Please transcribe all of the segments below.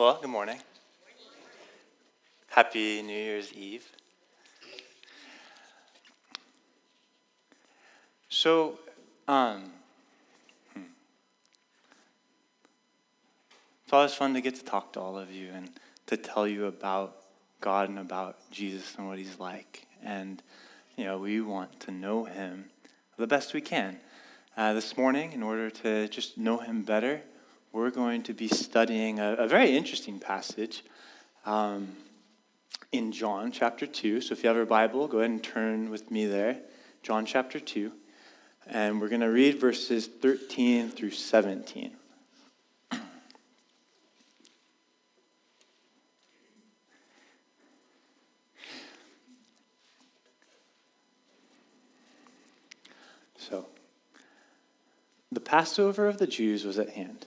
Well, good morning. Happy New Year's Eve. So, um, hmm. it's always fun to get to talk to all of you and to tell you about God and about Jesus and what He's like. And, you know, we want to know Him the best we can. Uh, this morning, in order to just know Him better, we're going to be studying a, a very interesting passage um, in John chapter 2. So if you have your Bible, go ahead and turn with me there. John chapter 2. And we're going to read verses 13 through 17. So, the Passover of the Jews was at hand.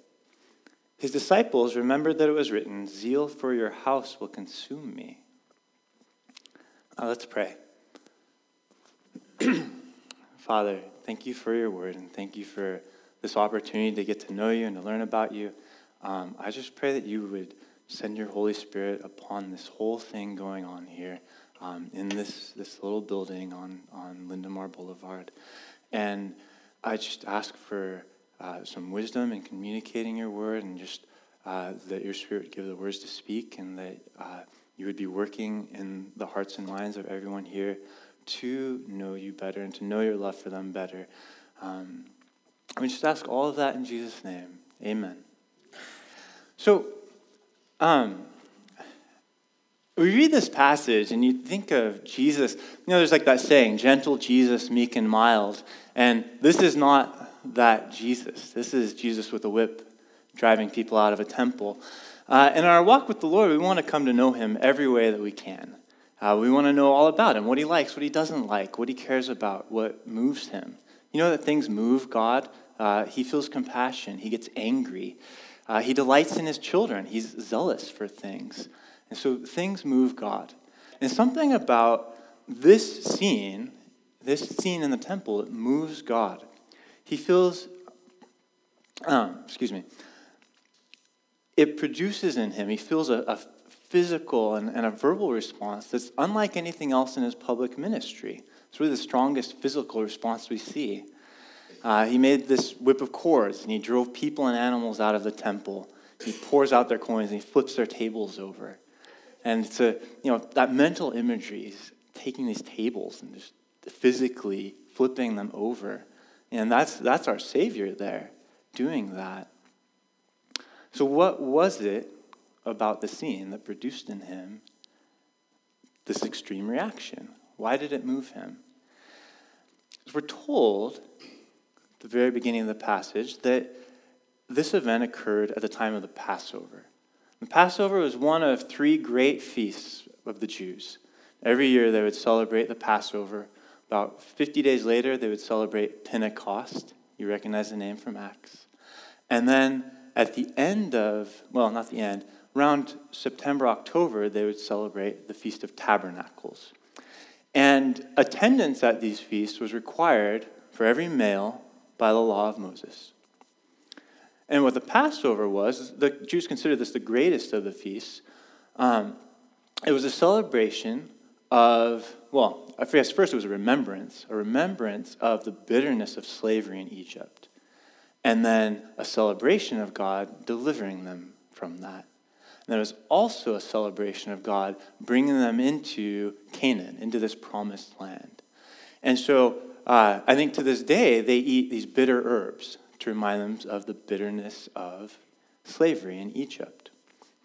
His disciples remembered that it was written, Zeal for your house will consume me. Now let's pray. Father, thank you for your word and thank you for this opportunity to get to know you and to learn about you. Um, I just pray that you would send your Holy Spirit upon this whole thing going on here um, in this, this little building on, on Linda Mar Boulevard. And I just ask for uh, some wisdom in communicating your word and just uh, that your spirit would give the words to speak and that uh, you would be working in the hearts and minds of everyone here to know you better and to know your love for them better. Um, we just ask all of that in Jesus' name. Amen. So, um, we read this passage and you think of Jesus, you know, there's like that saying, gentle Jesus, meek and mild. And this is not that Jesus. This is Jesus with a whip driving people out of a temple. Uh, in our walk with the Lord, we want to come to know Him every way that we can. Uh, we want to know all about Him what He likes, what He doesn't like, what He cares about, what moves Him. You know that things move God? Uh, he feels compassion, He gets angry, uh, He delights in His children, He's zealous for things. And so things move God. And something about this scene, this scene in the temple, it moves God. He feels, um, excuse me, it produces in him, he feels a, a physical and, and, a verbal response that's unlike anything else in his public ministry. It's really the strongest physical response we see. Uh, he made this whip of cords and he drove people and animals out of the temple. He pours out their coins and he flips their tables over. And it's a, you know, that mental imagery is taking these tables and just physically flipping them over and that's, that's our Savior there doing that. So, what was it about the scene that produced in him this extreme reaction? Why did it move him? We're told at the very beginning of the passage that this event occurred at the time of the Passover. The Passover was one of three great feasts of the Jews. Every year they would celebrate the Passover about 50 days later, they would celebrate Pentecost. You recognize the name from Acts. And then at the end of, well, not the end, around September, October, they would celebrate the Feast of Tabernacles. And attendance at these feasts was required for every male by the law of Moses. And what the Passover was, the Jews considered this the greatest of the feasts. Um, it was a celebration of, well, I guess first it was a remembrance, a remembrance of the bitterness of slavery in Egypt, and then a celebration of God delivering them from that. And there was also a celebration of God bringing them into Canaan, into this promised land. And so uh, I think to this day they eat these bitter herbs to remind them of the bitterness of slavery in Egypt,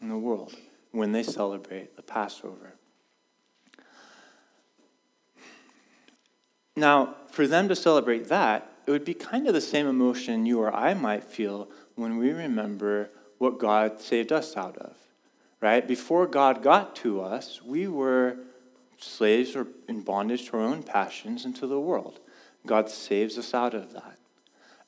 in the world, when they celebrate the Passover. Now, for them to celebrate that, it would be kind of the same emotion you or I might feel when we remember what God saved us out of, right? Before God got to us, we were slaves or in bondage to our own passions and to the world. God saves us out of that.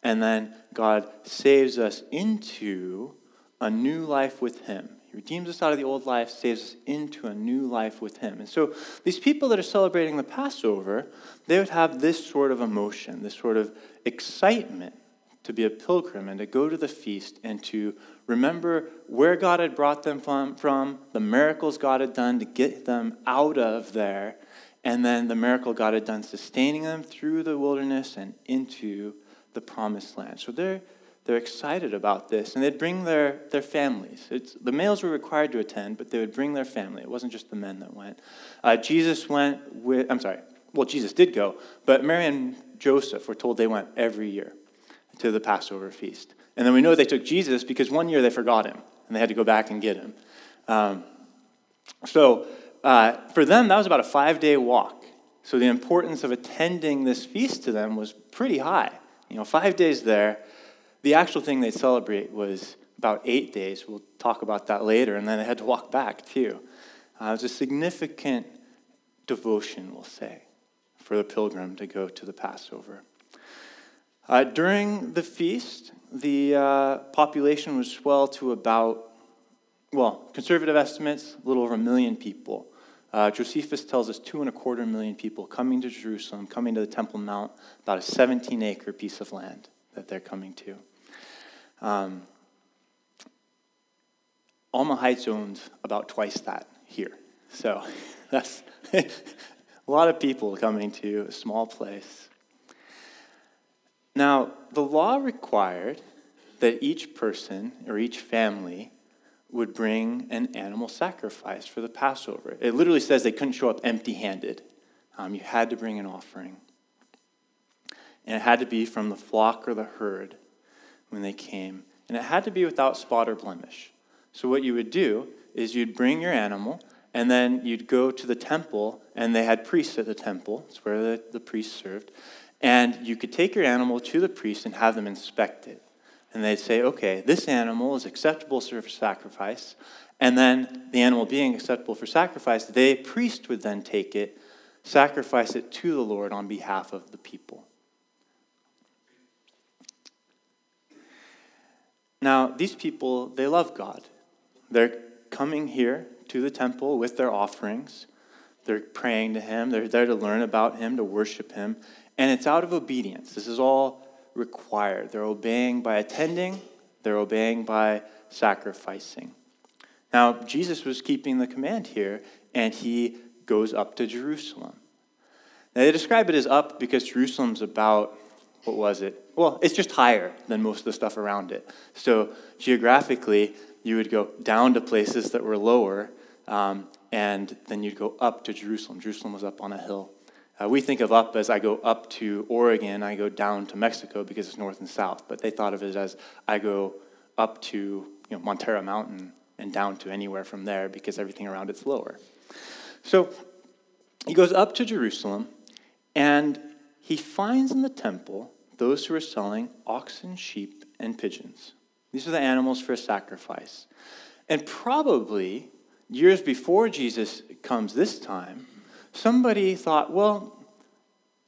And then God saves us into a new life with Him. He redeems us out of the old life, saves us into a new life with Him. And so these people that are celebrating the Passover, they would have this sort of emotion, this sort of excitement to be a pilgrim and to go to the feast and to remember where God had brought them from, from, the miracles God had done to get them out of there, and then the miracle God had done sustaining them through the wilderness and into the promised land. So they're, they're excited about this, and they'd bring their, their families. It's, the males were required to attend, but they would bring their family. It wasn't just the men that went. Uh, Jesus went with, I'm sorry, well, Jesus did go, but Mary and Joseph were told they went every year to the Passover feast. And then we know they took Jesus because one year they forgot him and they had to go back and get him. Um, so uh, for them, that was about a five day walk. So the importance of attending this feast to them was pretty high. You know, five days there. The actual thing they celebrate was about eight days. We'll talk about that later. And then they had to walk back too. Uh, it was a significant devotion, we'll say, for the pilgrim to go to the Passover. Uh, during the feast, the uh, population would swell to about, well, conservative estimates, a little over a million people. Uh, Josephus tells us two and a quarter million people coming to Jerusalem, coming to the Temple Mount, about a 17 acre piece of land that they're coming to. Um, Alma Heights owns about twice that here. So that's a lot of people coming to a small place. Now, the law required that each person or each family would bring an animal sacrifice for the Passover. It literally says they couldn't show up empty handed. Um, you had to bring an offering. And it had to be from the flock or the herd when they came. And it had to be without spot or blemish. So, what you would do is you'd bring your animal, and then you'd go to the temple, and they had priests at the temple. It's where the, the priests served. And you could take your animal to the priest and have them inspect it. And they'd say, okay, this animal is acceptable for sacrifice. And then the animal being acceptable for sacrifice, the priest would then take it, sacrifice it to the Lord on behalf of the people. Now, these people, they love God. They're coming here to the temple with their offerings. They're praying to Him. They're there to learn about Him, to worship Him. And it's out of obedience. This is all required. They're obeying by attending, they're obeying by sacrificing. Now, Jesus was keeping the command here, and he goes up to Jerusalem. Now, they describe it as up because Jerusalem's about, what was it? Well, it's just higher than most of the stuff around it. So, geographically, you would go down to places that were lower, um, and then you'd go up to Jerusalem. Jerusalem was up on a hill. Uh, we think of up as I go up to Oregon, I go down to Mexico because it's north and south, but they thought of it as I go up to you know, Montara Mountain and down to anywhere from there because everything around it's lower. So he goes up to Jerusalem and he finds in the temple those who are selling oxen, sheep, and pigeons. These are the animals for a sacrifice. And probably years before Jesus comes this time, somebody thought, well,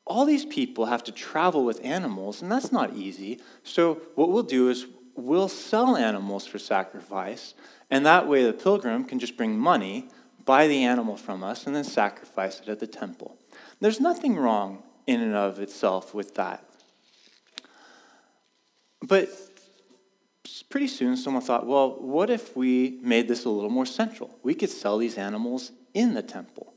all these people have to travel with animals, and that's not easy. So, what we'll do is we'll sell animals for sacrifice, and that way the pilgrim can just bring money, buy the animal from us, and then sacrifice it at the temple. There's nothing wrong in and of itself with that. But pretty soon someone thought, well, what if we made this a little more central? We could sell these animals in the temple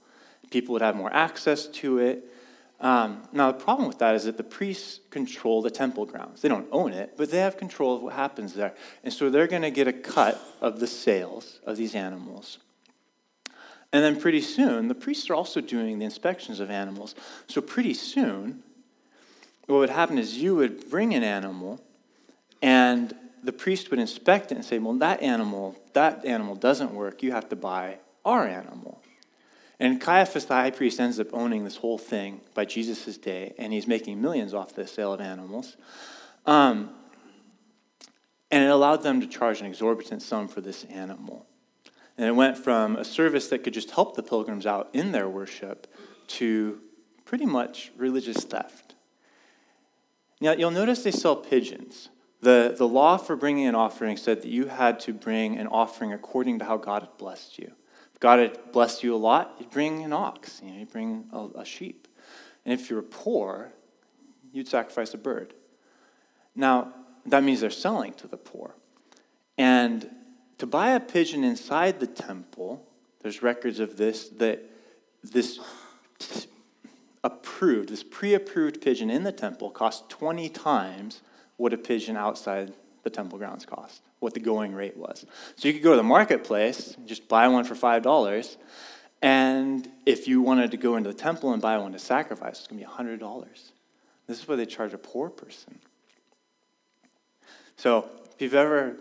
people would have more access to it. Um, now, the problem with that is that the priests control the temple grounds. They don't own it, but they have control of what happens there. And so they're going to get a cut of the sales of these animals. And then pretty soon, the priests are also doing the inspections of animals. So pretty soon, what would happen is you would bring an animal, and the priest would inspect it and say, "Well, that animal, that animal doesn't work. You have to buy our animal." And Caiaphas, the high priest, ends up owning this whole thing by Jesus' day, and he's making millions off the sale of animals. Um, And it allowed them to charge an exorbitant sum for this animal. And it went from a service that could just help the pilgrims out in their worship to pretty much religious theft. Now, you'll notice they sell pigeons. The, the law for bringing an offering said that you had to bring an offering according to how God had blessed you. If God had blessed you a lot, you'd bring an ox, you know, you'd bring a, a sheep. And if you were poor, you'd sacrifice a bird. Now, that means they're selling to the poor. And to buy a pigeon inside the temple, there's records of this, that this approved, this pre approved pigeon in the temple cost 20 times what a pigeon outside the temple grounds cost, what the going rate was. So you could go to the marketplace, just buy one for $5, and if you wanted to go into the temple and buy one to sacrifice, it's going to be $100. This is what they charge a poor person. So if you've ever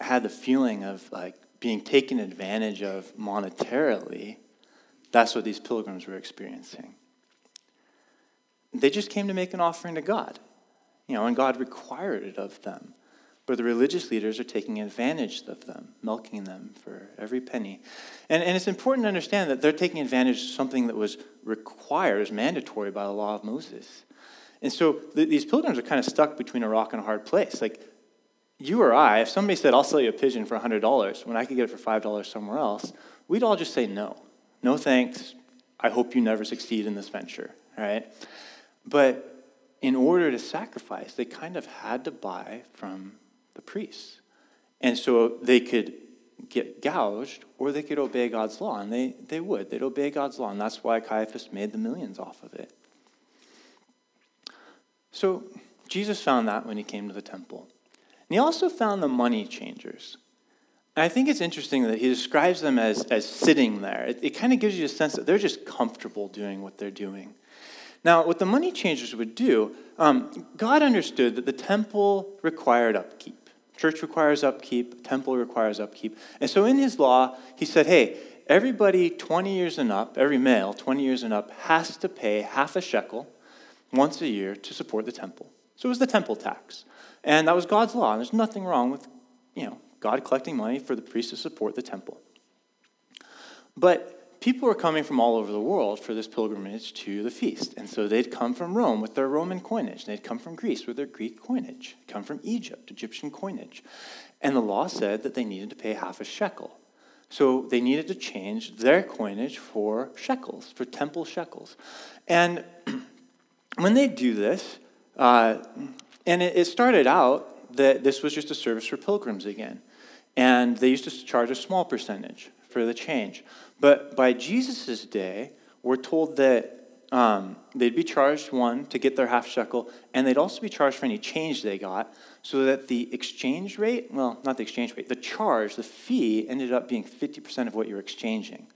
had the feeling of like being taken advantage of monetarily, that's what these pilgrims were experiencing. They just came to make an offering to God, you know, and God required it of them. But the religious leaders are taking advantage of them, milking them for every penny. And, and it's important to understand that they're taking advantage of something that was required, was mandatory by the law of Moses. And so th- these pilgrims are kind of stuck between a rock and a hard place. Like, you or I, if somebody said, I'll sell you a pigeon for $100 when I could get it for $5 somewhere else, we'd all just say no. No thanks. I hope you never succeed in this venture, right? But in order to sacrifice, they kind of had to buy from the priests. And so they could get gouged or they could obey God's law, and they, they would. They'd obey God's law, and that's why Caiaphas made the millions off of it. So Jesus found that when he came to the temple. And he also found the money changers. And I think it's interesting that he describes them as, as sitting there. It, it kind of gives you a sense that they're just comfortable doing what they're doing. Now, what the money changers would do, um, God understood that the temple required upkeep. Church requires upkeep, temple requires upkeep. And so in his law, he said, hey, everybody 20 years and up, every male 20 years and up, has to pay half a shekel once a year to support the temple. So it was the temple tax. And that was God's law. And there's nothing wrong with, you know, God collecting money for the priests to support the temple. But people were coming from all over the world for this pilgrimage to the feast. And so they'd come from Rome with their Roman coinage. They'd come from Greece with their Greek coinage, come from Egypt, Egyptian coinage. And the law said that they needed to pay half a shekel. So they needed to change their coinage for shekels, for temple shekels. And when they do this, uh, and it, it started out that this was just a service for pilgrims again. And they used to charge a small percentage for the change. But by Jesus' day, we're told that um, they'd be charged one to get their half shekel, and they'd also be charged for any change they got, so that the exchange rate, well, not the exchange rate, the charge, the fee ended up being 50% of what you're exchanging.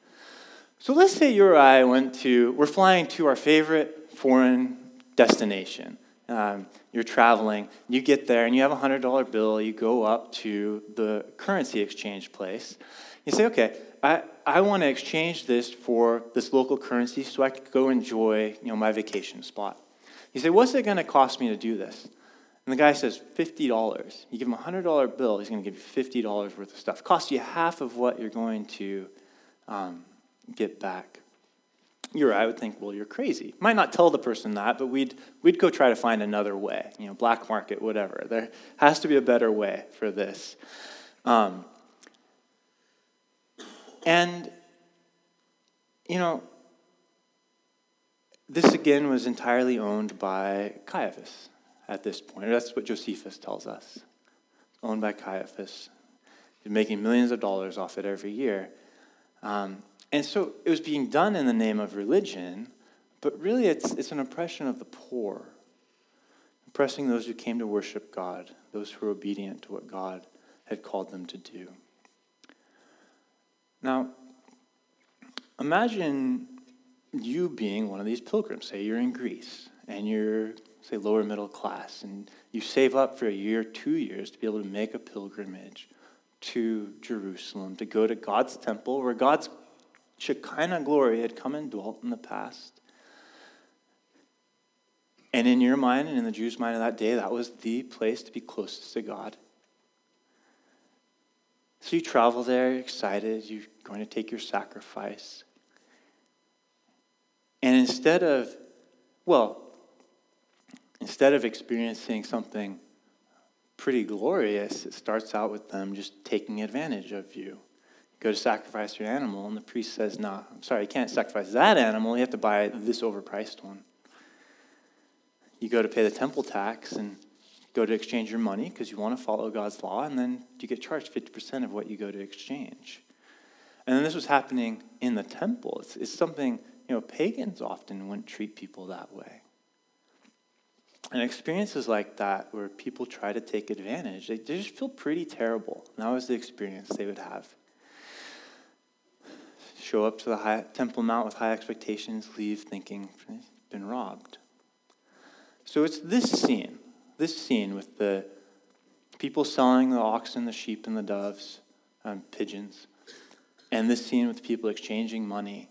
So let's say you or I went to, we're flying to our favorite foreign destination. Um, you're traveling, you get there, and you have a $100 bill. You go up to the currency exchange place. You say, okay, I, I want to exchange this for this local currency so I can go enjoy you know, my vacation spot. You say, what's it going to cost me to do this? And the guy says, $50. You give him a $100 bill, he's going to give you $50 worth of stuff. Costs you half of what you're going to um, get back you're, I would think, well, you're crazy. Might not tell the person that, but we'd, we'd go try to find another way, you know, black market, whatever. There has to be a better way for this. Um, and, you know, this again was entirely owned by Caiaphas at this point. That's what Josephus tells us. Owned by Caiaphas. He's making millions of dollars off it every year. Um, and so it was being done in the name of religion, but really it's, it's an oppression of the poor, oppressing those who came to worship God, those who were obedient to what God had called them to do. Now, imagine you being one of these pilgrims. Say you're in Greece and you're, say, lower middle class, and you save up for a year, two years to be able to make a pilgrimage to Jerusalem, to go to God's temple where God's Shekinah glory had come and dwelt in the past. And in your mind and in the Jews' mind of that day, that was the place to be closest to God. So you travel there, excited, you're going to take your sacrifice. And instead of, well, instead of experiencing something pretty glorious, it starts out with them just taking advantage of you. Go to sacrifice your animal, and the priest says, No, nah, I'm sorry, you can't sacrifice that animal. You have to buy this overpriced one. You go to pay the temple tax and go to exchange your money because you want to follow God's law, and then you get charged 50% of what you go to exchange. And then this was happening in the temple. It's, it's something you know, pagans often wouldn't treat people that way. And experiences like that, where people try to take advantage, they, they just feel pretty terrible. And that was the experience they would have. Show up to the high, Temple Mount with high expectations, leave thinking, been robbed. So it's this scene, this scene with the people selling the oxen, the sheep, and the doves, um, pigeons, and this scene with people exchanging money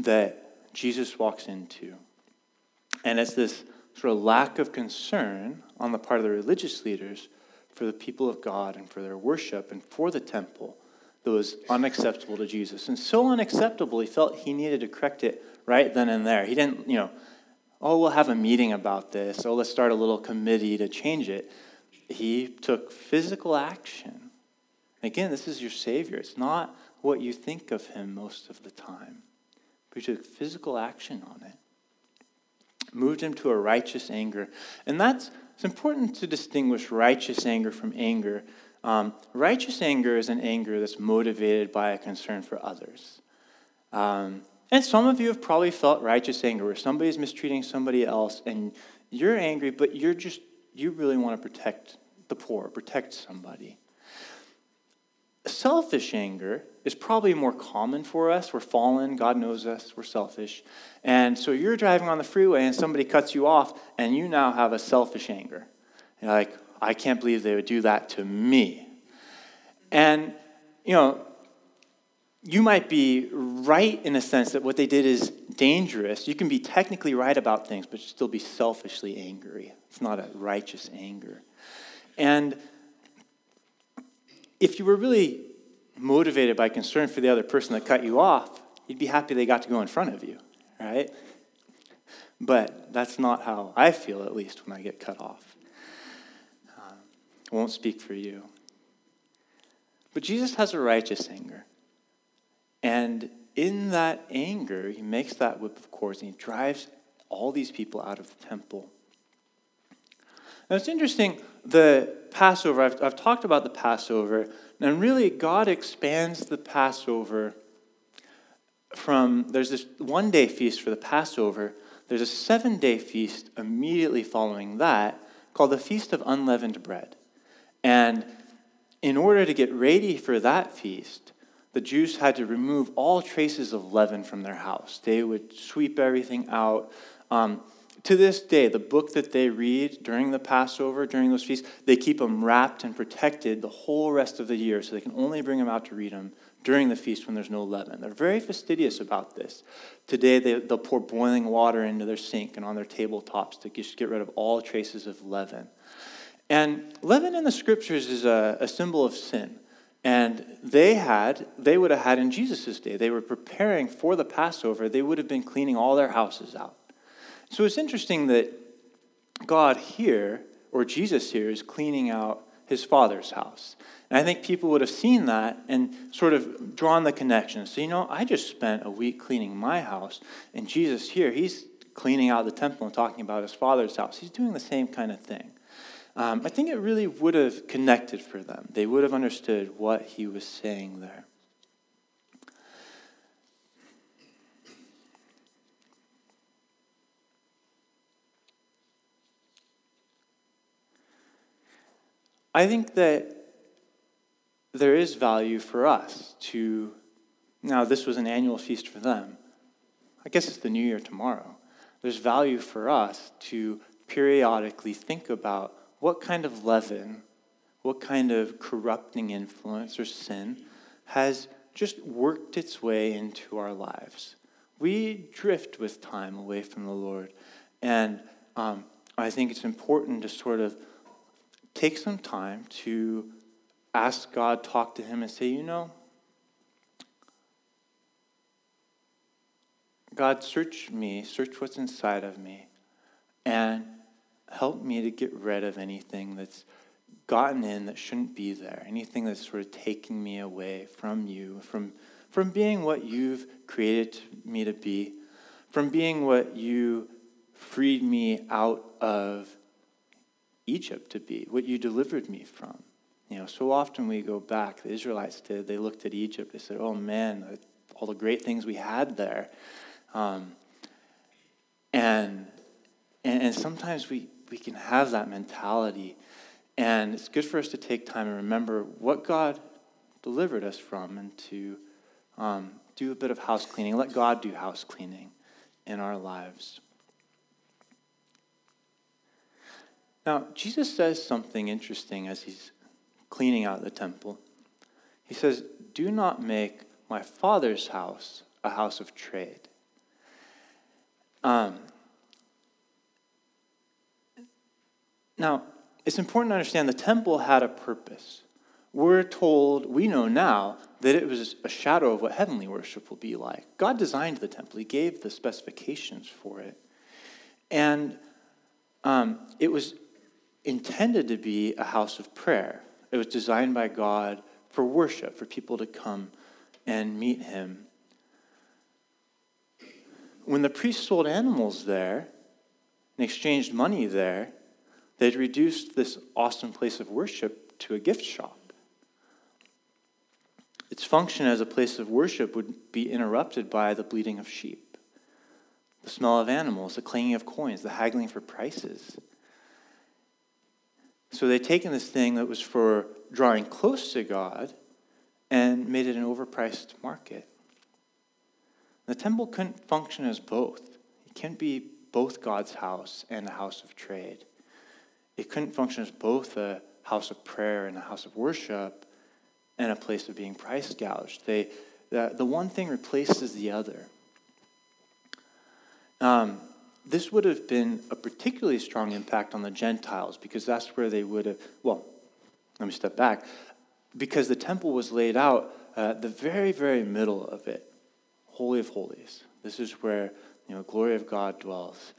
that Jesus walks into. And it's this sort of lack of concern on the part of the religious leaders for the people of God and for their worship and for the temple that was unacceptable to Jesus. And so unacceptable, he felt he needed to correct it right then and there. He didn't, you know, oh, we'll have a meeting about this. Oh, let's start a little committee to change it. He took physical action. Again, this is your Savior. It's not what you think of him most of the time. But he took physical action on it, moved him to a righteous anger. And that's it's important to distinguish righteous anger from anger. Um, righteous anger is an anger that's motivated by a concern for others. Um, and some of you have probably felt righteous anger where somebody's mistreating somebody else and you're angry, but you're just, you really want to protect the poor, protect somebody. Selfish anger is probably more common for us. We're fallen, God knows us, we're selfish. And so you're driving on the freeway and somebody cuts you off, and you now have a selfish anger. You're like, I can't believe they would do that to me. And, you know, you might be right in a sense that what they did is dangerous. You can be technically right about things, but still be selfishly angry. It's not a righteous anger. And if you were really motivated by concern for the other person that cut you off, you'd be happy they got to go in front of you, right? But that's not how I feel, at least, when I get cut off. I won't speak for you. But Jesus has a righteous anger. And in that anger, he makes that whip of cords and he drives all these people out of the temple. Now, it's interesting, the Passover, I've, I've talked about the Passover, and really, God expands the Passover from there's this one day feast for the Passover, there's a seven day feast immediately following that called the Feast of Unleavened Bread. And in order to get ready for that feast, the Jews had to remove all traces of leaven from their house. They would sweep everything out. Um, to this day, the book that they read during the Passover, during those feasts, they keep them wrapped and protected the whole rest of the year so they can only bring them out to read them during the feast when there's no leaven. They're very fastidious about this. Today, they, will pour boiling water into their sink and on their tabletops to get rid of all traces of leaven. And leaven in the scriptures is a, a symbol of sin. And they had, they would have had in Jesus' day, they were preparing for the Passover, they would have been cleaning all their houses out. So it's interesting that God here, or Jesus here, is cleaning out his father's house. And I think people would have seen that and sort of drawn the connection. So, you know, I just spent a week cleaning my house, and Jesus here, he's cleaning out the temple and talking about his father's house. He's doing the same kind of thing. Um, I think it really would have connected for them. They would have understood what he was saying there. I think that there is value for us to, now, this was an annual feast for them. I guess it's the new year tomorrow. There's value for us to periodically think about what kind of leaven, what kind of corrupting influence or sin has just worked its way into our lives. We drift with time away from the Lord. And um, I think it's important to sort of take some time to ask God, talk to Him, and say, you know, God, search me, search what's inside of me, and help me to get rid of anything that's gotten in that shouldn't be there, anything that's sort of taking me away from you, from, from being what you've created me to be, from being what you freed me out of Egypt to be, what you delivered me from. You know, so often we go back, the Israelites did, they looked at Egypt, they said, oh man, all the great things we had there. Um, and, and, and sometimes we, we can have that mentality. And it's good for us to take time and remember what God delivered us from and to um, do a bit of house cleaning. Let God do house cleaning in our lives. Now, Jesus says something interesting as he's cleaning out the temple. He says, Do not make my father's house a house of trade. Um, now, it's important to understand the temple had a purpose. We're told, we know now, that it was a shadow of what heavenly worship will be like. God designed the temple, He gave the specifications for it. And um, it was intended to be a house of prayer. It was designed by God for worship, for people to come and meet Him. When the priests sold animals there and exchanged money there, they'd reduced this awesome place of worship to a gift shop. Its function as a place of worship would be interrupted by the bleating of sheep, the smell of animals, the clanging of coins, the haggling for prices. So they'd taken this thing that was for drawing close to God and made it an overpriced market. The temple couldn't function as both. It can't be both God's house and a house of trade. It couldn't function as both a house of prayer and a house of worship and a place of being price gouged. They, the, the one thing replaces the other. Um, this would have been a particularly strong impact on the Gentiles because that's where they would have, well, let me step back. Because the temple was laid out at the very, very middle of it, Holy of Holies. This is where, you know, glory of God dwells.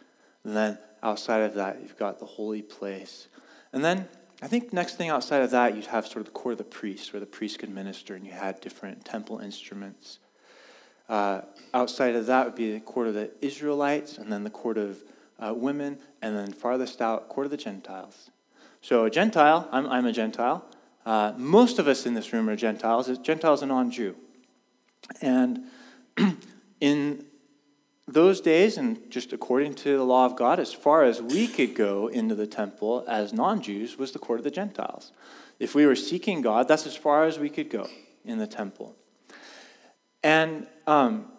And then outside of that, you've got the holy place. And then I think next thing outside of that, you'd have sort of the court of the priests, where the priests could minister, and you had different temple instruments. Uh, outside of that would be the court of the Israelites, and then the court of uh, women, and then farthest out, court of the Gentiles. So a Gentile, I'm, I'm a Gentile. Uh, most of us in this room are Gentiles. Gentiles are non-Jew. And in those days, and just according to the law of God, as far as we could go into the temple as non Jews was the court of the Gentiles. If we were seeking God, that's as far as we could go in the temple. And um,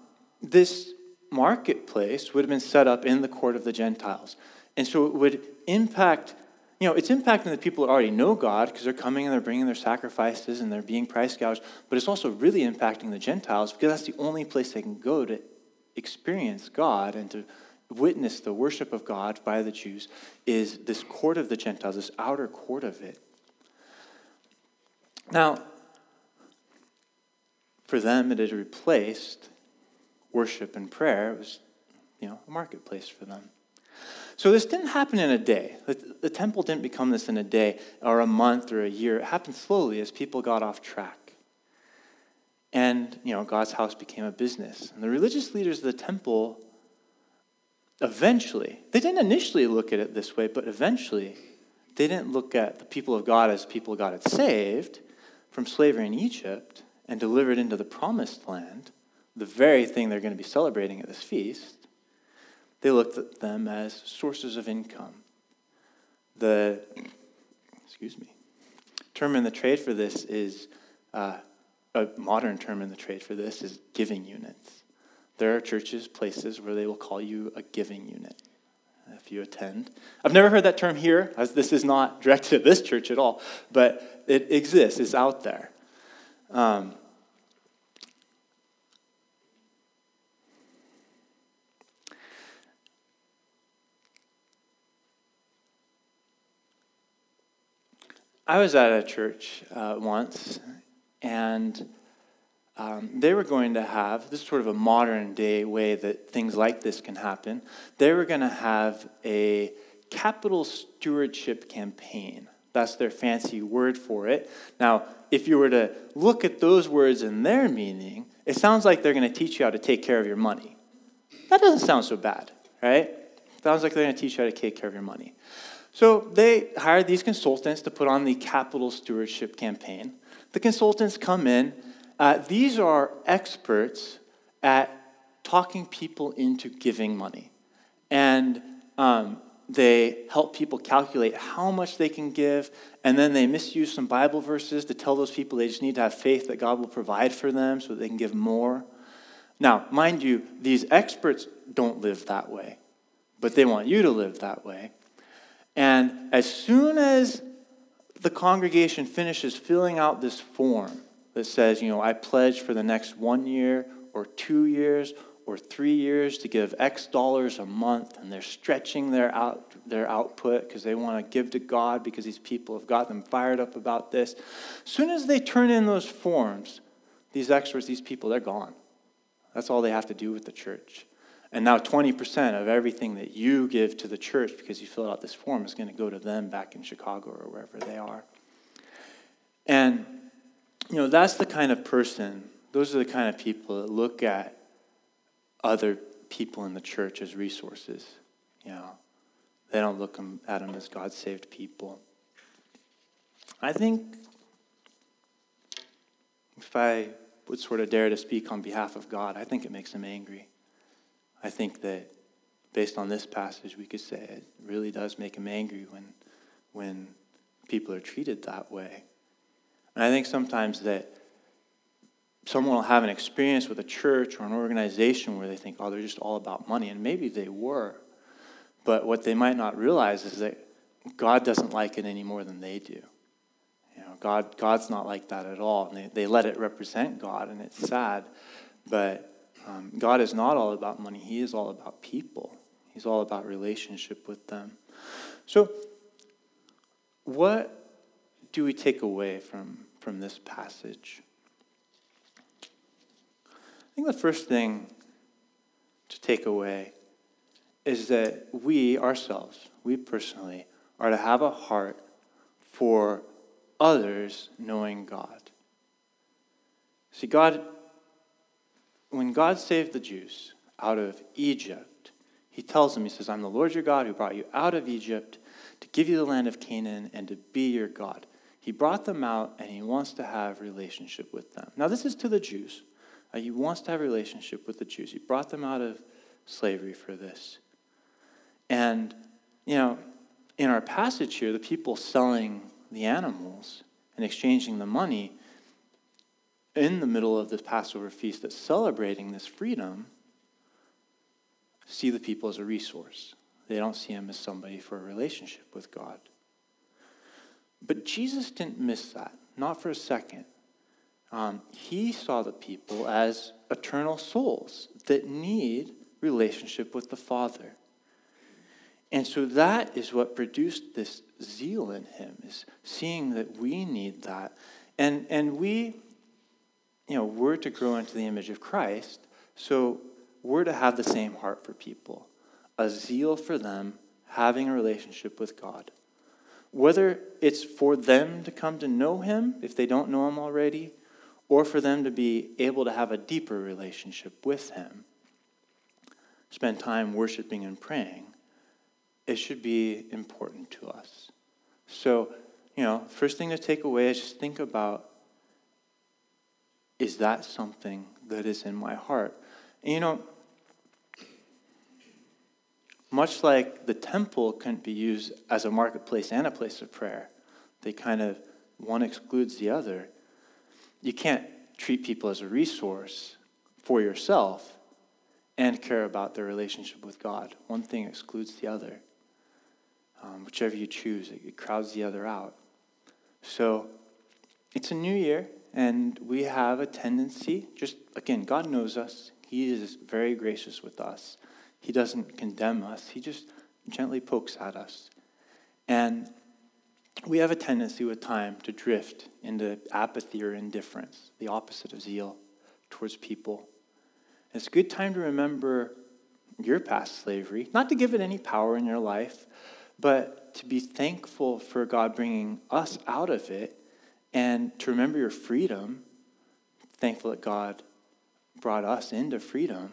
this marketplace would have been set up in the court of the Gentiles. And so it would impact, you know, it's impacting the people that already know God because they're coming and they're bringing their sacrifices and they're being price gouged, but it's also really impacting the Gentiles because that's the only place they can go to experience God and to witness the worship of God by the Jews is this court of the Gentiles, this outer court of it. Now, for them, it had replaced worship and prayer. It was, you know, a marketplace for them. So this didn't happen in a day. The, temple didn't become this in a day or a month or a year. It happened slowly as people got off track. And, you know, God's house became a business. And the religious leaders of the temple eventually, they didn't initially look at it this way, but eventually, they didn't look at the people of God as people God had saved from slavery in Egypt and delivered into the promised land, the very thing they're going to be celebrating at this feast. They looked at them as sources of income. The, excuse me, term in the trade for this is uh, a modern term in the trade for this is giving units. There are churches, places where they will call you a giving unit if you attend. I've never heard that term here, as this is not directed at this church at all, but it exists, it's out there. Um, I was at a church uh, once, and um, they were going to have this is sort of a modern day way that things like this can happen. They were going to have a capital stewardship campaign. That's their fancy word for it. Now, if you were to look at those words and their meaning, it sounds like they're going to teach you how to take care of your money. That doesn't sound so bad, right? Sounds like they're going to teach you how to take care of your money. So they hired these consultants to put on the capital stewardship campaign. The consultants come in. Uh, these are experts at talking people into giving money. And um, they help people calculate how much they can give, and then they misuse some Bible verses to tell those people they just need to have faith that God will provide for them so that they can give more. Now, mind you, these experts don't live that way, but they want you to live that way. And as soon as the congregation finishes filling out this form that says, you know, I pledge for the next one year or two years or three years to give X dollars a month, and they're stretching their, out, their output because they want to give to God because these people have got them fired up about this. As soon as they turn in those forms, these experts, these people, they're gone. That's all they have to do with the church. And now 20% of everything that you give to the church because you filled out this form is going to go to them back in Chicago or wherever they are. And, you know, that's the kind of person, those are the kind of people that look at other people in the church as resources. You know, they don't look at them as God saved people. I think if I would sort of dare to speak on behalf of God, I think it makes him angry. I think that based on this passage, we could say it really does make him angry when, when people are treated that way. And I think sometimes that someone will have an experience with a church or an organization where they think, oh, they're just all about money. And maybe they were. But what they might not realize is that God doesn't like it any more than they do. You know, God, God's not like that at all. And they, they let it represent God, and it's sad. But um, God is not all about money, He is all about people. He's all about relationship with them. So, what do we take away from, from this passage? I think the first thing to take away is that we ourselves, we personally, are to have a heart for others knowing God. See, God when God saved the Jews out of Egypt, he tells them, he says, I'm the Lord your God who brought you out of Egypt to give you the land of Canaan and to be your God. He brought them out and he wants to have relationship with them. Now, this is to the Jews. Uh, he wants to have relationship with the Jews. He brought them out of slavery for this. And, you know, in our passage here, the people selling the animals and exchanging the money in the middle of this Passover feast that's celebrating this freedom see the people as a resource. They don't see him as somebody for a relationship with God. But Jesus didn't miss that, not for a second. Um, he saw the people as eternal souls that need relationship with the Father. And so that is what produced this zeal in him, is seeing that we need that. And, and we you know, we're to grow into the image of Christ, so we're to have the same heart for people, a zeal for them, having a relationship with God. Whether it's for them to come to know Him, if they don't know Him already, or for them to be able to have a deeper relationship with Him, spend time worshiping and praying, it should be important to us. So, you know, first thing to take away is just think about is that something that is in my heart? And you know, much like the temple couldn't be used as a marketplace and a place of prayer, they kind of, one excludes the other. You can't treat people as a resource for yourself and care about their relationship with God. One thing excludes the other. Um, whichever you choose, it, it crowds the other out. So it's a new year. And we have a tendency, just again, God knows us. He is very gracious with us. He doesn't condemn us, He just gently pokes at us. And we have a tendency with time to drift into apathy or indifference, the opposite of zeal towards people. It's a good time to remember your past slavery, not to give it any power in your life, but to be thankful for God bringing us out of it and to remember your freedom, thankful that God brought us into freedom.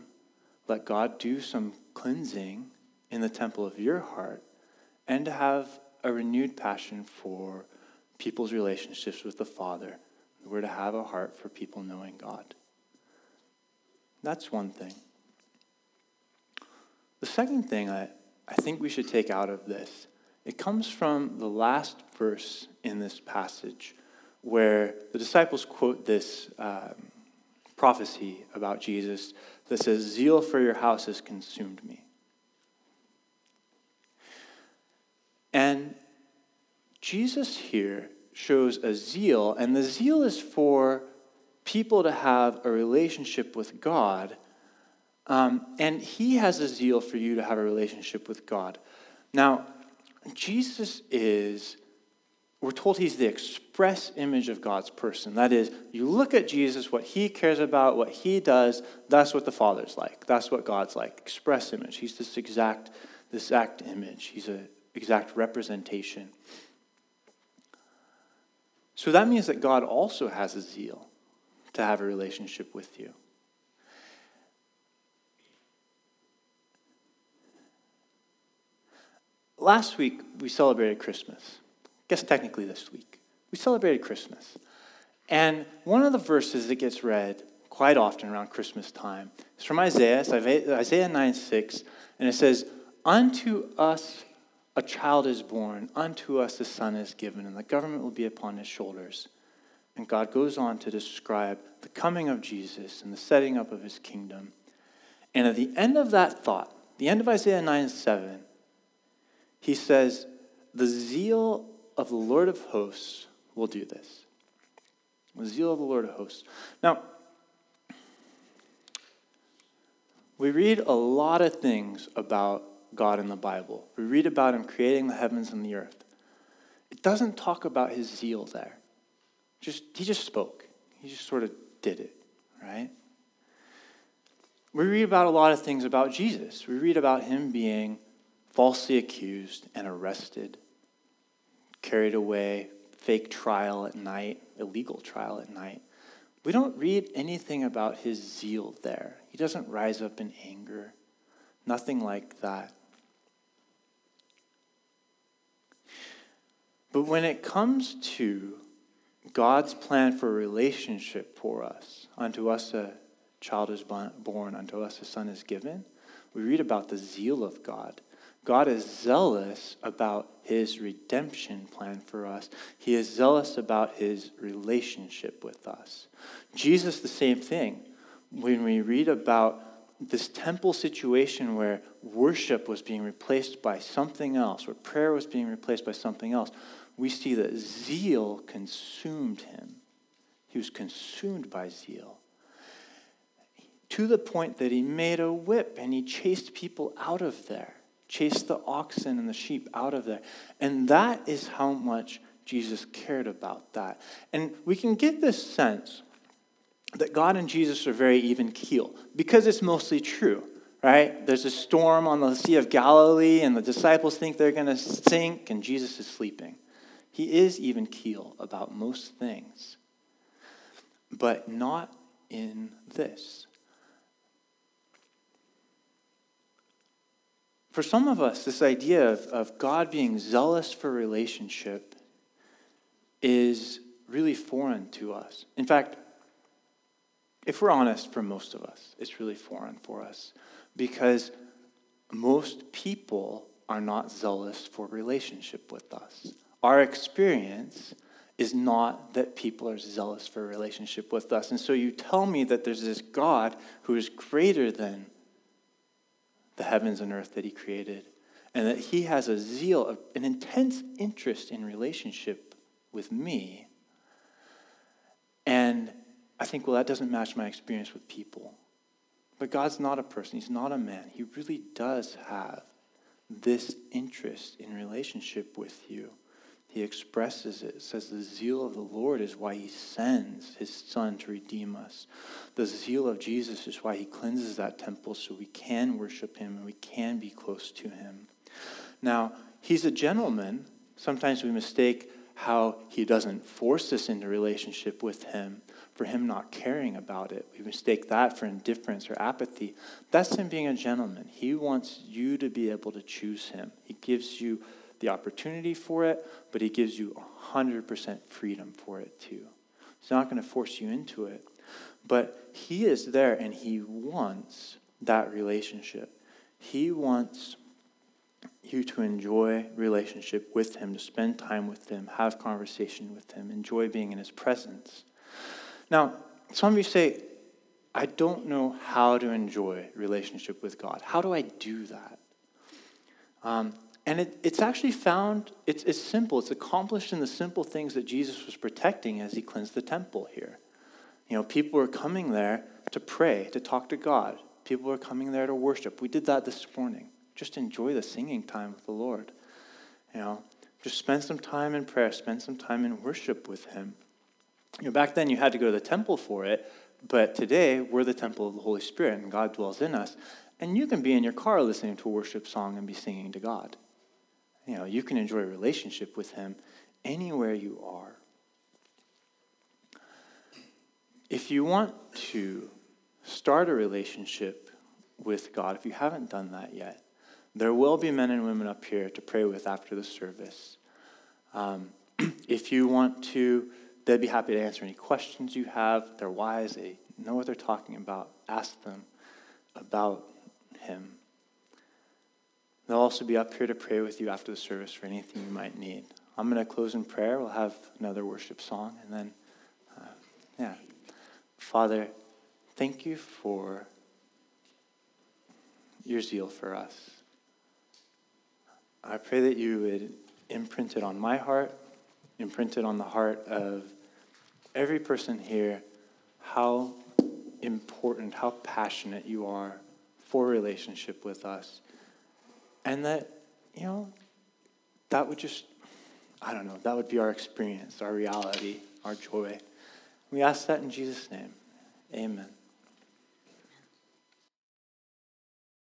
Let God do some cleansing in the temple of your heart and to have a renewed passion for people's relationships with the Father. We're to have a heart for people knowing God. That's one thing. The second thing I, I think we should take out of this, it comes from the last verse in this passage where the disciples quote this um, prophecy about Jesus that says, Zeal for your house has consumed me. And Jesus here shows a zeal, and the zeal is for people to have a relationship with God. Um, and he has a zeal for you to have a relationship with God. Now, Jesus is, we're told he's the express image of God's person. That is, you look at Jesus, what he cares about, what he does, that's what the Father's like. That's what God's like. Express image. He's this exact, this exact image. He's an exact representation. So that means that God also has a zeal to have a relationship with you. Last week, we celebrated Christmas. Guess technically this week. We celebrated Christmas. And one of the verses that gets read quite often around Christmas time is from Isaiah, Isaiah 9 6, and it says, Unto us a child is born, unto us a son is given, and the government will be upon his shoulders. And God goes on to describe the coming of Jesus and the setting up of his kingdom. And at the end of that thought, the end of Isaiah 9 7, he says, The zeal of the Lord of hosts will do this. The zeal of the Lord of hosts. Now, we read a lot of things about God in the Bible. We read about him creating the heavens and the earth. It doesn't talk about his zeal there. Just he just spoke. He just sort of did it, right? We read about a lot of things about Jesus. We read about him being falsely accused and arrested, carried away, fake trial at night, illegal trial at night. We don't read anything about his zeal there. He doesn't rise up in anger. Nothing like that. But when it comes to God's plan for relationship for us, unto us a child is born, unto us a son is given, we read about the zeal of God. God is zealous about his redemption plan for us. He is zealous about his relationship with us. Jesus, the same thing. When we read about this temple situation where worship was being replaced by something else, where prayer was being replaced by something else, we see that zeal consumed him. He was consumed by zeal to the point that he made a whip and he chased people out of there, chased the oxen and the sheep out of there. And that is how much Jesus cared about that. And we can get this sense that God and Jesus are very even keel because it's mostly true, right? There's a storm on the Sea of Galilee, and the disciples think they're going to sink, and Jesus is sleeping. He is even keel about most things, but not in this. For some of us, this idea of, of God being zealous for relationship is really foreign to us. In fact, if we're honest, for most of us, it's really foreign for us because most people are not zealous for relationship with us. Our experience is not that people are zealous for relationship with us. And so you tell me that there's this God who is greater than the heavens and earth that he created, and that he has a zeal, an intense interest in relationship with me. And I think, well, that doesn't match my experience with people. But God's not a person, He's not a man. He really does have this interest in relationship with you. He expresses it. It says, The zeal of the Lord is why he sends his son to redeem us. The zeal of Jesus is why he cleanses that temple so we can worship him and we can be close to him. Now, he's a gentleman. Sometimes we mistake how he doesn't force us into relationship with him for him not caring about it. We mistake that for indifference or apathy. That's him being a gentleman. He wants you to be able to choose him. He gives you the opportunity for it, but he gives you 100% freedom for it too. He's not going to force you into it. But he is there and he wants that relationship. He wants you to enjoy relationship with him, to spend time with him, have conversation with him, enjoy being in his presence. Now, some of you say, I don't know how to enjoy relationship with God. How do I do that? Um, and it, it's actually found, it's, it's simple. It's accomplished in the simple things that Jesus was protecting as he cleansed the temple here. You know, people were coming there to pray, to talk to God. People were coming there to worship. We did that this morning. Just enjoy the singing time with the Lord. You know, just spend some time in prayer, spend some time in worship with Him. You know, back then you had to go to the temple for it, but today we're the temple of the Holy Spirit and God dwells in us. And you can be in your car listening to a worship song and be singing to God. You know, you can enjoy a relationship with Him anywhere you are. If you want to start a relationship with God, if you haven't done that yet, there will be men and women up here to pray with after the service. Um, if you want to They'd be happy to answer any questions you have. They're wise, they know what they're talking about. Ask them about Him. They'll also be up here to pray with you after the service for anything you might need. I'm going to close in prayer. We'll have another worship song, and then, uh, yeah. Father, thank you for your zeal for us. I pray that you would imprint it on my heart, imprint it on the heart of every person here how important, how passionate you are for relationship with us. And that, you know, that would just, I don't know, that would be our experience, our reality, our joy. We ask that in Jesus' name. Amen.